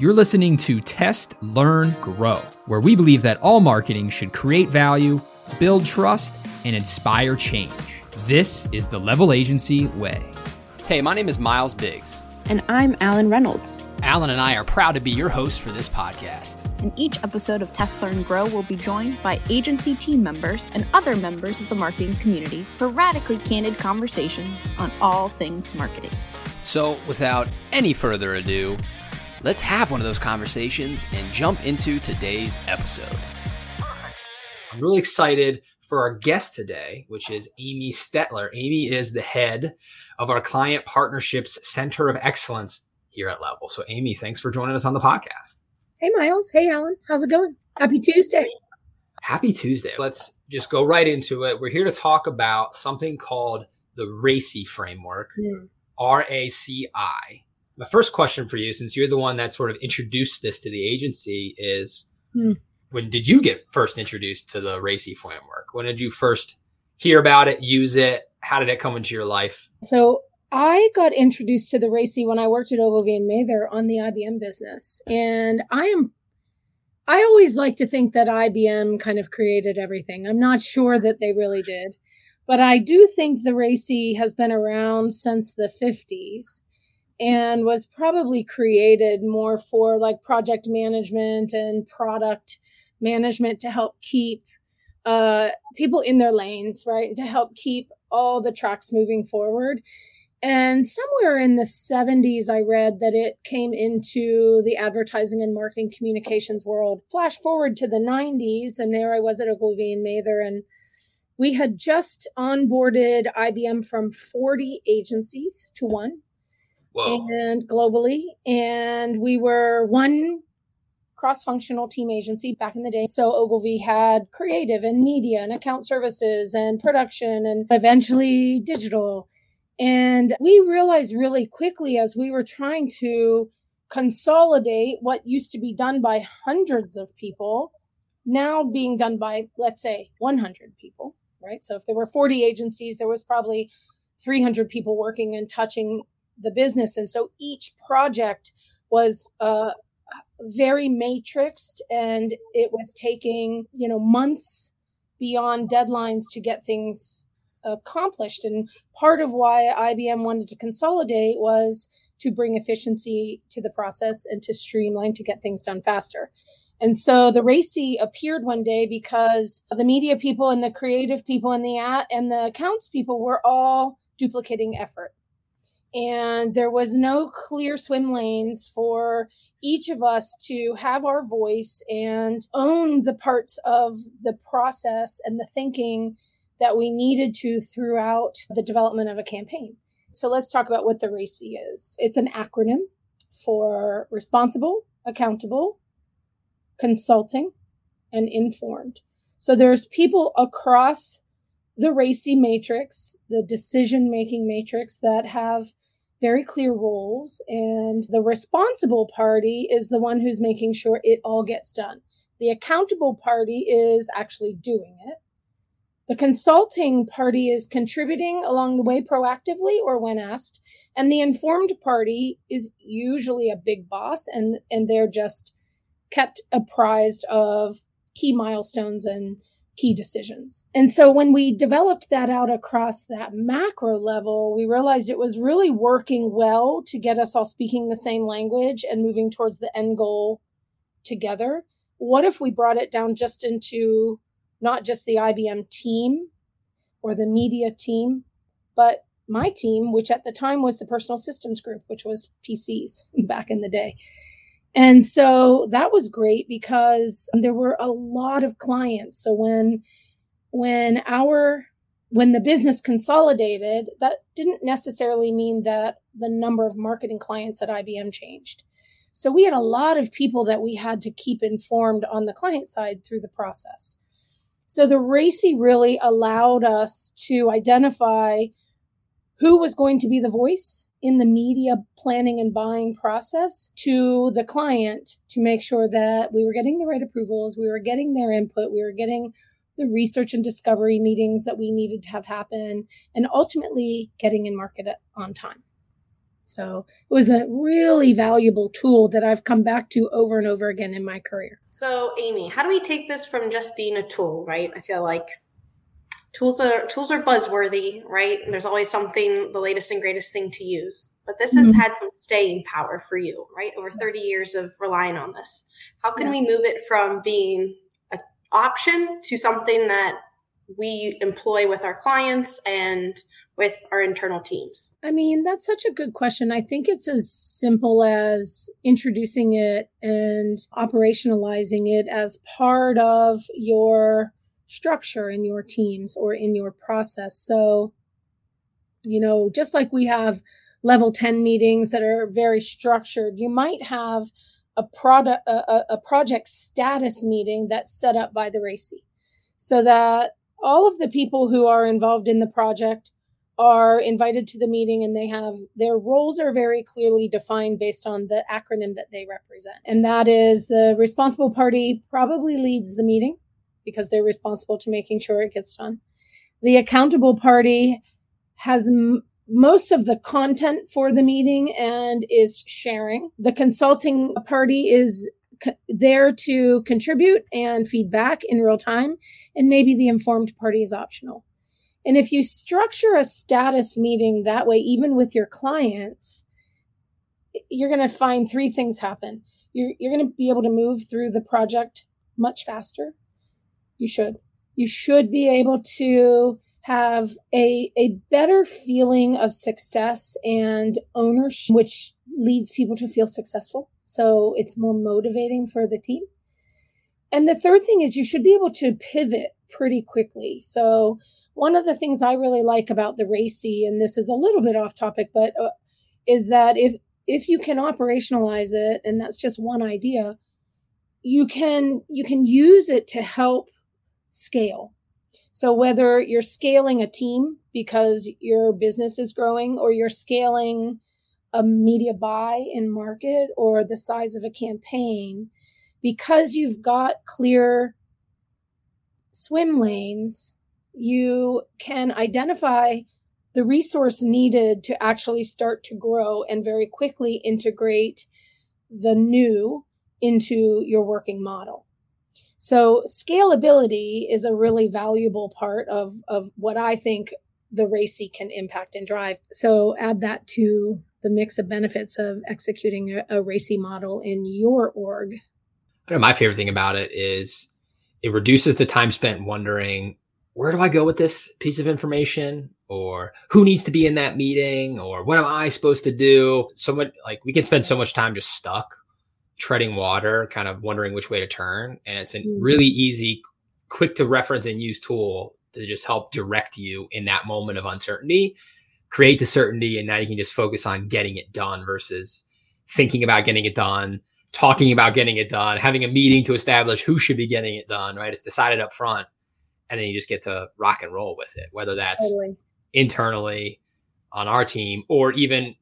You're listening to Test, Learn, Grow, where we believe that all marketing should create value, build trust, and inspire change. This is the Level Agency way. Hey, my name is Miles Biggs. And I'm Alan Reynolds. Alan and I are proud to be your hosts for this podcast. In each episode of Test Learn Grow, we'll be joined by agency team members and other members of the marketing community for radically candid conversations on all things marketing. So, without any further ado, let's have one of those conversations and jump into today's episode. I'm really excited for our guest today, which is Amy Stetler. Amy is the head of our Client Partnerships Center of Excellence here at Level. So, Amy, thanks for joining us on the podcast. Hey, Miles. Hey, Alan. How's it going? Happy Tuesday. Happy Tuesday. Let's just go right into it. We're here to talk about something called the RACI framework, mm. R A C I my first question for you, since you're the one that sort of introduced this to the agency, is hmm. when did you get first introduced to the RACI framework? When did you first hear about it, use it? How did it come into your life? So I got introduced to the RACI when I worked at Ogilvy and Mather on the IBM business. And I am I always like to think that IBM kind of created everything. I'm not sure that they really did. But I do think the RACI has been around since the 50s and was probably created more for like project management and product management to help keep uh, people in their lanes, right? To help keep all the tracks moving forward. And somewhere in the 70s, I read that it came into the advertising and marketing communications world. Flash forward to the 90s, and there I was at Ogilvy and Mather, and we had just onboarded IBM from 40 agencies to one. Whoa. and globally. And we were one cross functional team agency back in the day. So Ogilvy had creative and media and account services and production and eventually digital. And we realized really quickly as we were trying to consolidate what used to be done by hundreds of people, now being done by, let's say, 100 people, right? So if there were 40 agencies, there was probably 300 people working and touching the business. And so each project was uh, very matrixed and it was taking, you know, months beyond deadlines to get things accomplished. And part of why IBM wanted to consolidate was to bring efficiency to the process and to streamline to get things done faster. And so the RACI appeared one day because the media people and the creative people and the at and the accounts people were all duplicating effort and there was no clear swim lanes for each of us to have our voice and own the parts of the process and the thinking that we needed to throughout the development of a campaign. So let's talk about what the RACI is. It's an acronym for responsible, accountable, consulting, and informed. So there's people across the RACI matrix, the decision making matrix that have very clear roles, and the responsible party is the one who's making sure it all gets done. The accountable party is actually doing it. The consulting party is contributing along the way proactively or when asked. And the informed party is usually a big boss and, and they're just kept apprised of key milestones and key decisions. And so when we developed that out across that macro level, we realized it was really working well to get us all speaking the same language and moving towards the end goal together. What if we brought it down just into not just the IBM team or the media team, but my team, which at the time was the personal systems group, which was PCs back in the day. And so that was great because there were a lot of clients. So when, when our, when the business consolidated, that didn't necessarily mean that the number of marketing clients at IBM changed. So we had a lot of people that we had to keep informed on the client side through the process. So the RACI really allowed us to identify who was going to be the voice in the media planning and buying process to the client to make sure that we were getting the right approvals, we were getting their input, we were getting the research and discovery meetings that we needed to have happen, and ultimately getting in market on time. So it was a really valuable tool that I've come back to over and over again in my career. So, Amy, how do we take this from just being a tool, right? I feel like tools are tools are buzzworthy, right? And there's always something the latest and greatest thing to use. But this has mm-hmm. had some staying power for you, right? Over 30 years of relying on this. How can yeah. we move it from being an option to something that we employ with our clients and with our internal teams? I mean, that's such a good question. I think it's as simple as introducing it and operationalizing it as part of your structure in your teams or in your process. So, you know, just like we have level 10 meetings that are very structured, you might have a product a, a project status meeting that's set up by the RACI so that all of the people who are involved in the project are invited to the meeting and they have their roles are very clearly defined based on the acronym that they represent. And that is the responsible party probably leads the meeting because they're responsible to making sure it gets done. The accountable party has m- most of the content for the meeting and is sharing. The consulting party is there to contribute and feedback in real time. And maybe the informed party is optional. And if you structure a status meeting that way, even with your clients, you're going to find three things happen. You're, you're going to be able to move through the project much faster. You should. You should be able to have a, a better feeling of success and ownership, which leads people to feel successful. So it's more motivating for the team. And the third thing is you should be able to pivot pretty quickly. So one of the things I really like about the RACI, and this is a little bit off topic, but uh, is that if if you can operationalize it, and that's just one idea, you can you can use it to help scale. So whether you're scaling a team because your business is growing, or you're scaling a media buy in market, or the size of a campaign, because you've got clear swim lanes you can identify the resource needed to actually start to grow and very quickly integrate the new into your working model. So scalability is a really valuable part of, of what I think the RACI can impact and drive. So add that to the mix of benefits of executing a, a RACI model in your org. I know my favorite thing about it is it reduces the time spent wondering where do I go with this piece of information? Or who needs to be in that meeting? Or what am I supposed to do? So much like we can spend so much time just stuck treading water, kind of wondering which way to turn. And it's a mm-hmm. really easy, quick to reference and use tool to just help direct you in that moment of uncertainty, create the certainty, and now you can just focus on getting it done versus thinking about getting it done, talking about getting it done, having a meeting to establish who should be getting it done, right? It's decided up front and then you just get to rock and roll with it, whether that's totally. internally on our team or even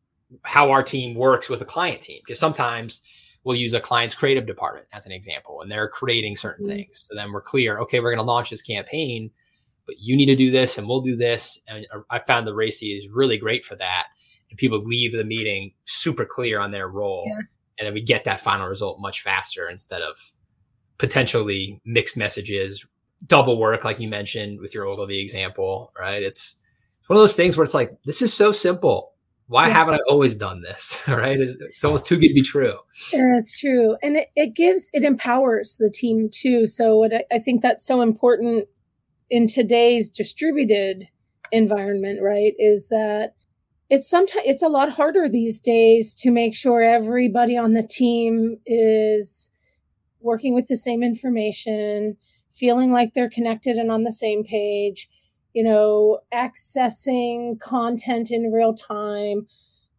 how our team works with a client team. Because sometimes we'll use a client's creative department as an example, and they're creating certain mm-hmm. things. So then we're clear, okay, we're going to launch this campaign, but you need to do this, and we'll do this. And I found the RACI is really great for that. And people leave the meeting super clear on their role, yeah. and then we get that final result much faster instead of potentially mixed messages double work, like you mentioned with your Ogilvy example, right? It's, it's one of those things where it's like, this is so simple. Why yeah. haven't I always done this? right? It's almost too good to be true. Yeah, it's true. And it, it gives, it empowers the team too. So what I, I think that's so important in today's distributed environment, right? Is that it's sometimes it's a lot harder these days to make sure everybody on the team is working with the same information feeling like they're connected and on the same page, you know, accessing content in real time,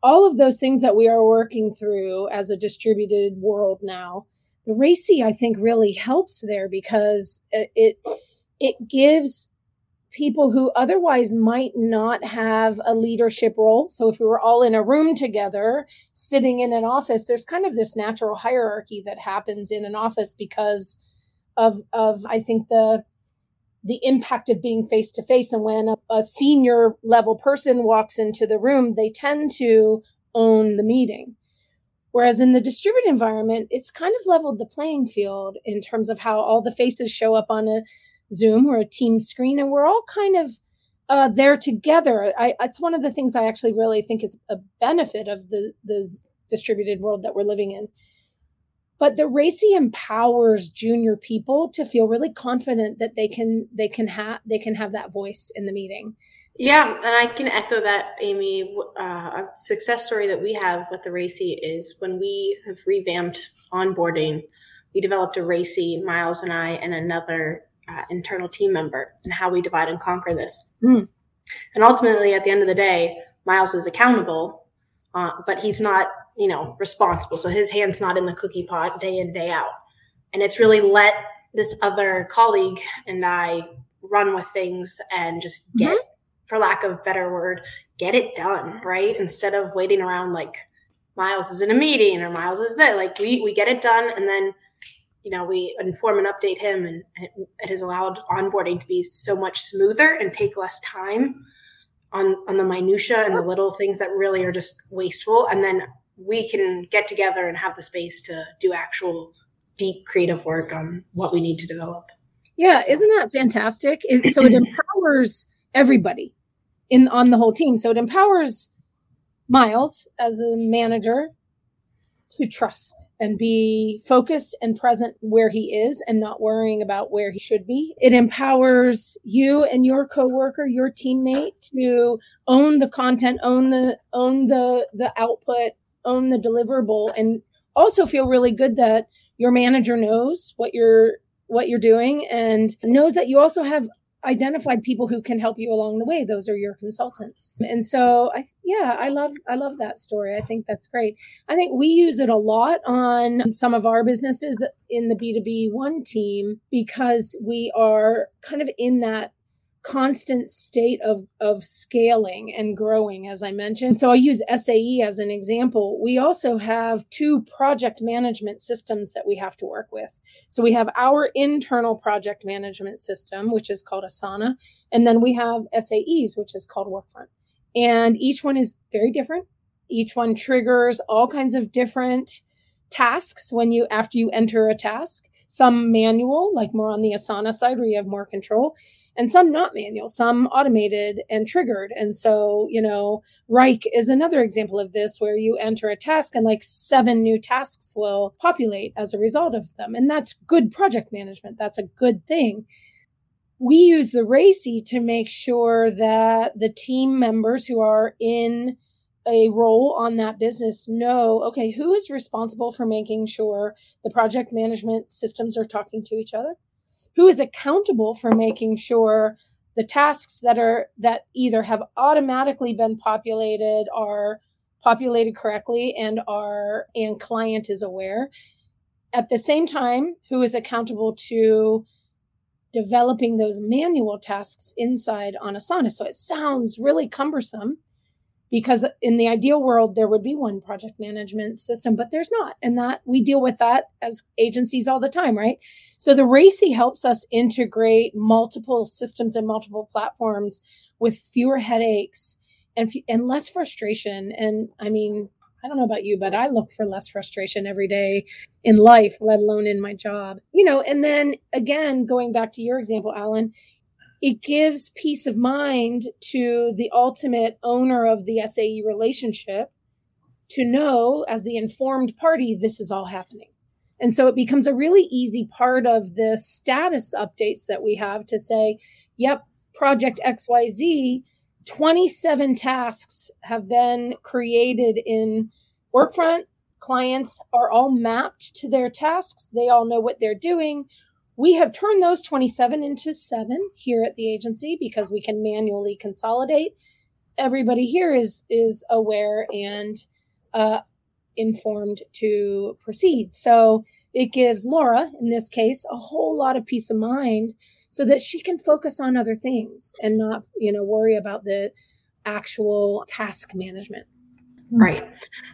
all of those things that we are working through as a distributed world now. The RACI, I think, really helps there because it it gives people who otherwise might not have a leadership role. So if we were all in a room together, sitting in an office, there's kind of this natural hierarchy that happens in an office because of of I think the the impact of being face to face and when a, a, senior level person walks into the room they tend to own the meeting. Whereas in the distributed environment, it's kind of leveled the playing field in terms of how all the faces show up on a Zoom or a team screen, and we're all kind of uh, there together. I, it's one of the things I actually really think is a benefit of the the distributed world that we're living in. But the RACI empowers junior people to feel really confident that they can they can have they can have that voice in the meeting. Yeah, and I can echo that, Amy. Uh, a success story that we have with the RACI is when we have revamped onboarding, we developed a RACI Miles and I, and another uh, internal team member, and how we divide and conquer this. Mm. And ultimately, at the end of the day, Miles is accountable, uh, but he's not, you know, responsible. So his hand's not in the cookie pot day in, day out. And it's really let this other colleague and I run with things and just get mm-hmm for lack of better word, get it done, right? Instead of waiting around like Miles is in a meeting or Miles is there. Like we we get it done and then you know we inform and update him and it has allowed onboarding to be so much smoother and take less time on on the minutia and the little things that really are just wasteful and then we can get together and have the space to do actual deep creative work on what we need to develop yeah isn't that fantastic it, so it empowers everybody in on the whole team. So it empowers Miles as a manager to trust and be focused and present where he is and not worrying about where he should be. It empowers you and your coworker, your teammate to own the content, own the own the the output, own the deliverable and also feel really good that your manager knows what you're what you're doing and knows that you also have identified people who can help you along the way. Those are your consultants. And so i yeah i love i love that story. I think that's great. I think we use it a lot on some of our businesses in the b2b one team because we are kind of in that constant state of of scaling and growing as i mentioned. So i use sae as an example. We also have two project management systems that we have to work with. So we have our internal project management system which is called asana and then we have saes which is called workfront. And each one is very different. Each one triggers all kinds of different tasks when you after you enter a task. Some manual like more on the asana side where you have more control and some not manual, some automated and triggered. And so, you know, Wrike is another example of this where you enter a task and like seven new tasks will populate as a result of them. And that's good project management. That's a good thing. We use the RACI to make sure that the team members who are in a role on that business know okay who is responsible for making sure the project management systems are talking to each other who is accountable for making sure the tasks that are that either have automatically been populated are populated correctly and are and client is aware. At the same time who is accountable to developing those manual tasks inside on asana. So it sounds really cumbersome because in the ideal world there would be one project management system but there's not. And that we deal with that as agencies all the time right? So the RACI helps us integrate multiple systems and multiple platforms with fewer headaches and and less frustration. And i mean I don't know about you, but I look for less frustration every day in life, let alone in my job. You know, and then again, going back to your example, Alan, it gives peace of mind to the ultimate owner of the SAE relationship to know as the informed party, this is all happening. And so it becomes a really easy part of the status updates that we have to say, yep, project XYZ, 27 tasks have been created in Workfront. Clients are all mapped to their tasks. They all know what they're doing. We have turned those 27 into seven here at the agency because we can manually consolidate. Everybody here is is aware and uh, informed to proceed. So it gives Laura, in this case, a whole lot of peace of mind so that she can focus on other things and not, you know, worry about the actual task management. Right.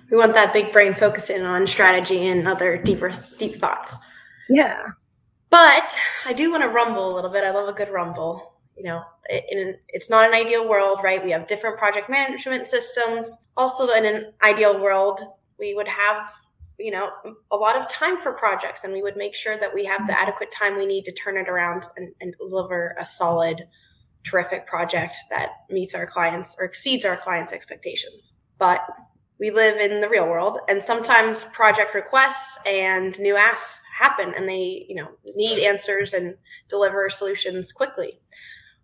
We want that big brain focusing on strategy and other deeper deep thoughts. Yeah. But I do want to rumble a little bit. I love a good rumble. you know, it's not an ideal world, right? We have different project management systems. Also, in an ideal world, we would have, you know, a lot of time for projects and we would make sure that we have the adequate time we need to turn it around and, and deliver a solid, terrific project that meets our clients or exceeds our clients' expectations. But we live in the real world and sometimes project requests and new asks happen and they, you know, need answers and deliver solutions quickly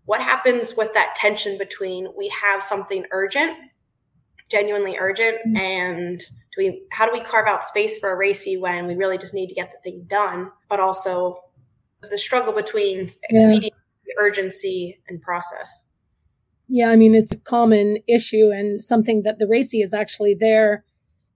what happens with that tension between we have something urgent genuinely urgent mm-hmm. and do we how do we carve out space for a RACI when we really just need to get the thing done but also the struggle between expediency yeah. urgency and process yeah i mean it's a common issue and something that the RACI is actually there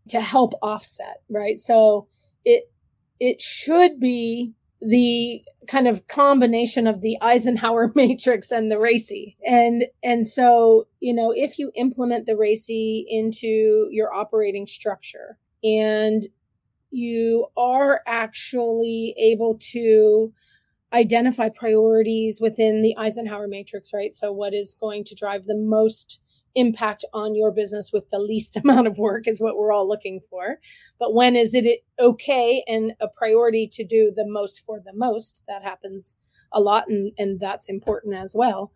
to help offset right so it it should be the kind of combination of the Eisenhower matrix and the RACI. And and so, you know, if you implement the RACI into your operating structure and you are actually able to identify priorities within the Eisenhower matrix, right? So what is going to drive the most impact on your business with the least amount of work is what we're all looking for. But when is it okay and a priority to do the most for the most? That happens a lot and, and that's important as well.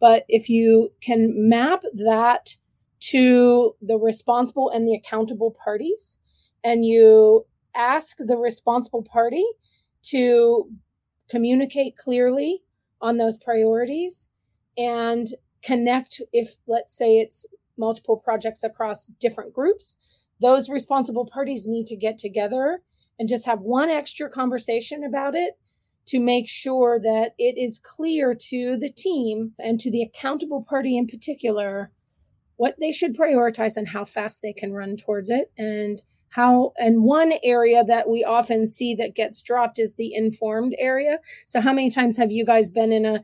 But if you can map that to the responsible and the accountable parties and you ask the responsible party to communicate clearly on those priorities and connect if let's say it's multiple projects across different groups those responsible parties need to get together and just have one extra conversation about it to make sure that it is clear to the team and to the accountable party in particular what they should prioritize and how fast they can run towards it. And how and one area that we often see that gets dropped is the informed area so how many times have you guys been in a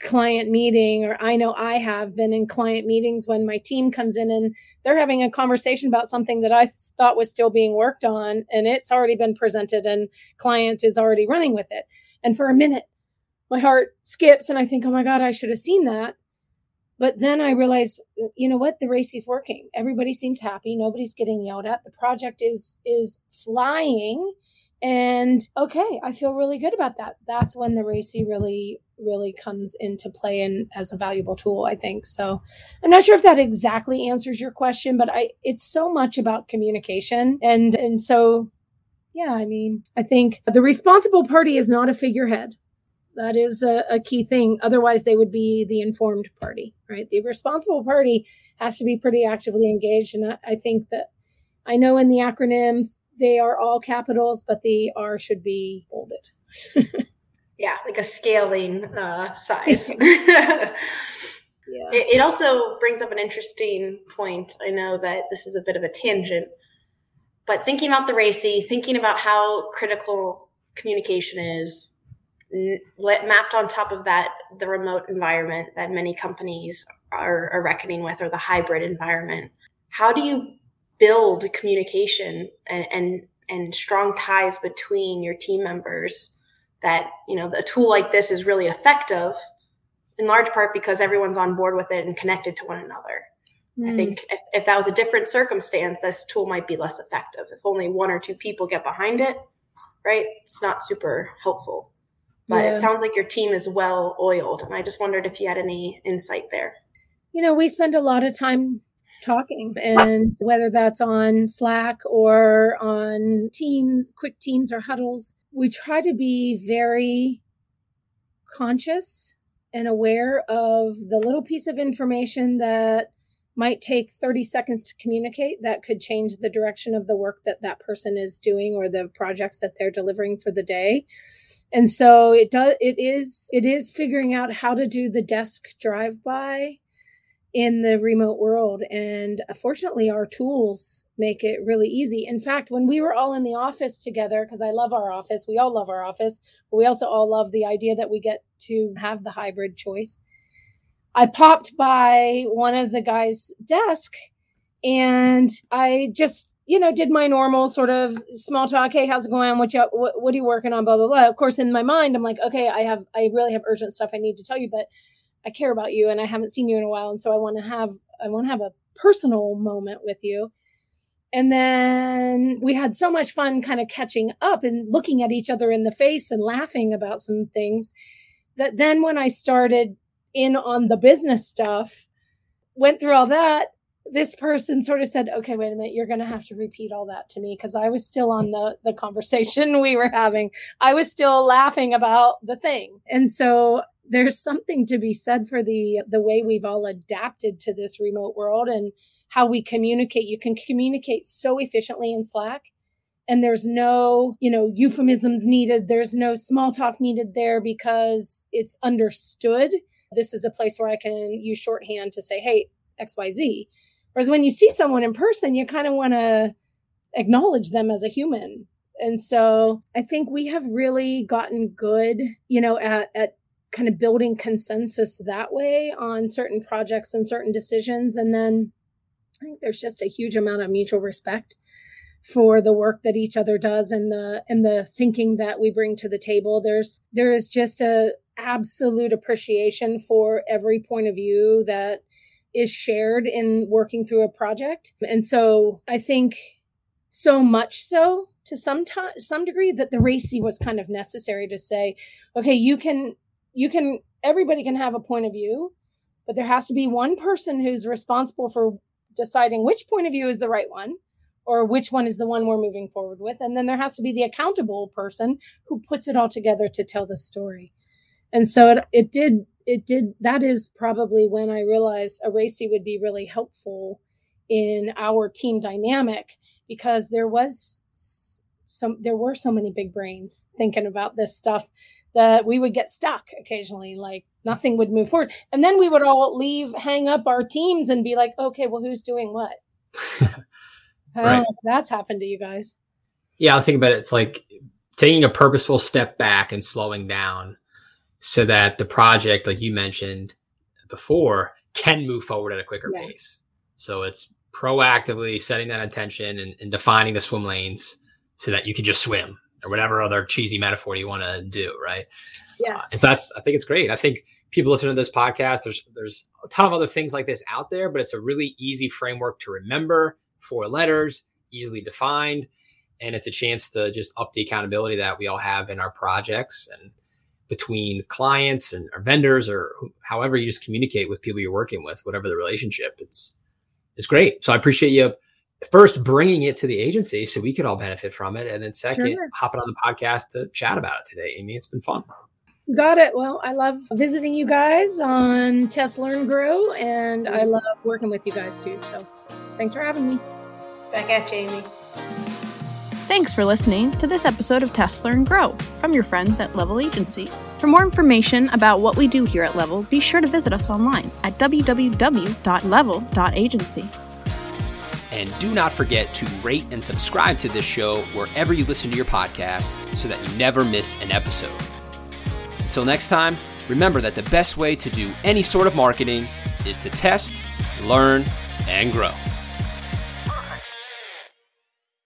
client meeting or I know I have been in client meetings when my team comes in and they're having a conversation about something that I thought was still being worked on and it's already been presented and client is already running with it. And for a minute, my heart skips and I think, oh my God, I should have seen that. But then I realized, you know what? The RACI's working. Everybody seems happy. Nobody's getting yelled at. The project is, is flying. And okay, I feel really good about that. That's when the RACI really really comes into play and as a valuable tool i think so i'm not sure if that exactly answers your question but i it's so much about communication and and so yeah i mean i think the responsible party is not a figurehead that is a, a key thing otherwise they would be the informed party right the responsible party has to be pretty actively engaged and I, I think that i know in the acronym they are all capitals but the r should be bolded yeah, like a scaling uh, size. yeah. It, it, also brings up an interesting point. I know that this is a bit of a tangent, but thinking about the RACI, thinking about how critical communication is, mapped on top of that, the remote environment that many companies are, are reckoning with, or the hybrid environment. How do you build communication and, and and strong ties between your team members that you know a tool like this is really effective in large part because everyone's on board with it and connected to one another mm. i think if, if that was a different circumstance this tool might be less effective if only one or two people get behind it right it's not super helpful but yeah. it sounds like your team is well oiled and i just wondered if you had any insight there you know we spend a lot of time talking and whether that's on slack or on teams quick teams or huddles we try to be very conscious and aware of the little piece of information that might take 30 seconds to communicate that could change the direction of the work that that person is doing or the projects that they're delivering for the day and so it does it is it is figuring out how to do the desk drive by in the remote world. And fortunately, our tools make it really easy. In fact, when we were all in the office together, because I love our office, we all love our office, but we also all love the idea that we get to have the hybrid choice. I popped by one of the guys' desk and I just, you know, did my normal sort of small talk. Hey, how's it going? What you, what, what are you working on? Blah, blah, blah. Of course, in my mind, I'm like, okay, I have, I really have urgent stuff I need to tell you, but I care about you and I haven't seen you in a while. And so I want to have, I want to have a personal moment with you. And then we had so much fun kind of catching up and looking at each other in the face and laughing about some things that then when I started in on the business stuff, went through all that, this person sort of said, okay, wait a minute, you're going to have to repeat all that to me because I was still on the, the conversation we were having. I was still laughing about the thing. And so there's something to be said for the, the way we've all adapted to this remote world and how we communicate. You can communicate so efficiently in Slack and there's no, you know, euphemisms needed. There's no small talk needed there because it's understood. This is a place where I can use shorthand to say, Hey, XYZ. Whereas when you see someone in person, you kind of want to acknowledge them as a human. And so I think we have really gotten good, you know, at, at kind of building consensus that way on certain projects and certain decisions. And then I think there's just a huge amount of mutual respect for the work that each other does and the and the thinking that we bring to the table. There's there is just a absolute appreciation for every point of view that is shared in working through a project. And so I think so much so to some time, some degree that the RACI was kind of necessary to say, okay, you can, you can, everybody can have a point of view, but there has to be one person who's responsible for deciding which point of view is the right one or which one is the one we're moving forward with. And then there has to be the accountable person who puts it all together to tell the story. And so it, it did, it did, that is probably when I realized a RACI would be really helpful in our team dynamic because there was some, there were so many big brains thinking about this stuff that we would get stuck occasionally, like nothing would move forward. And then we would all leave, hang up our teams and be like, okay, well, who's doing what? right. that's happened to you guys. Yeah, I think about it. It's like taking a purposeful step back and slowing down so that the project, like you mentioned before, can move forward at a quicker yeah. pace. So it's proactively setting that intention and, and, defining the swim lanes so that you can just swim or whatever other cheesy metaphor you want to do, right? Yeah. Uh, and so that's I think it's great. I think people listen to this podcast. There's there's a ton of other things like this out there, but it's a really easy framework to remember four letters, easily defined, and it's a chance to just up the accountability that we all have in our projects and between clients and our vendors or however you just communicate with people you're working with, whatever the relationship. It's it's great. So I appreciate you first bringing it to the agency so we could all benefit from it, and then second sure. hopping on the podcast to chat about it today. Amy, it's been fun. Got it. Well, I love visiting you guys on Test Learn Grow, and I love working with you guys too. So Thanks for having me. Back at Jamie. Thanks for listening to this episode of Test Learn Grow from your friends at Level Agency. For more information about what we do here at Level, be sure to visit us online at www.level.agency. And do not forget to rate and subscribe to this show wherever you listen to your podcasts so that you never miss an episode. Until next time, remember that the best way to do any sort of marketing is to test, learn, and grow.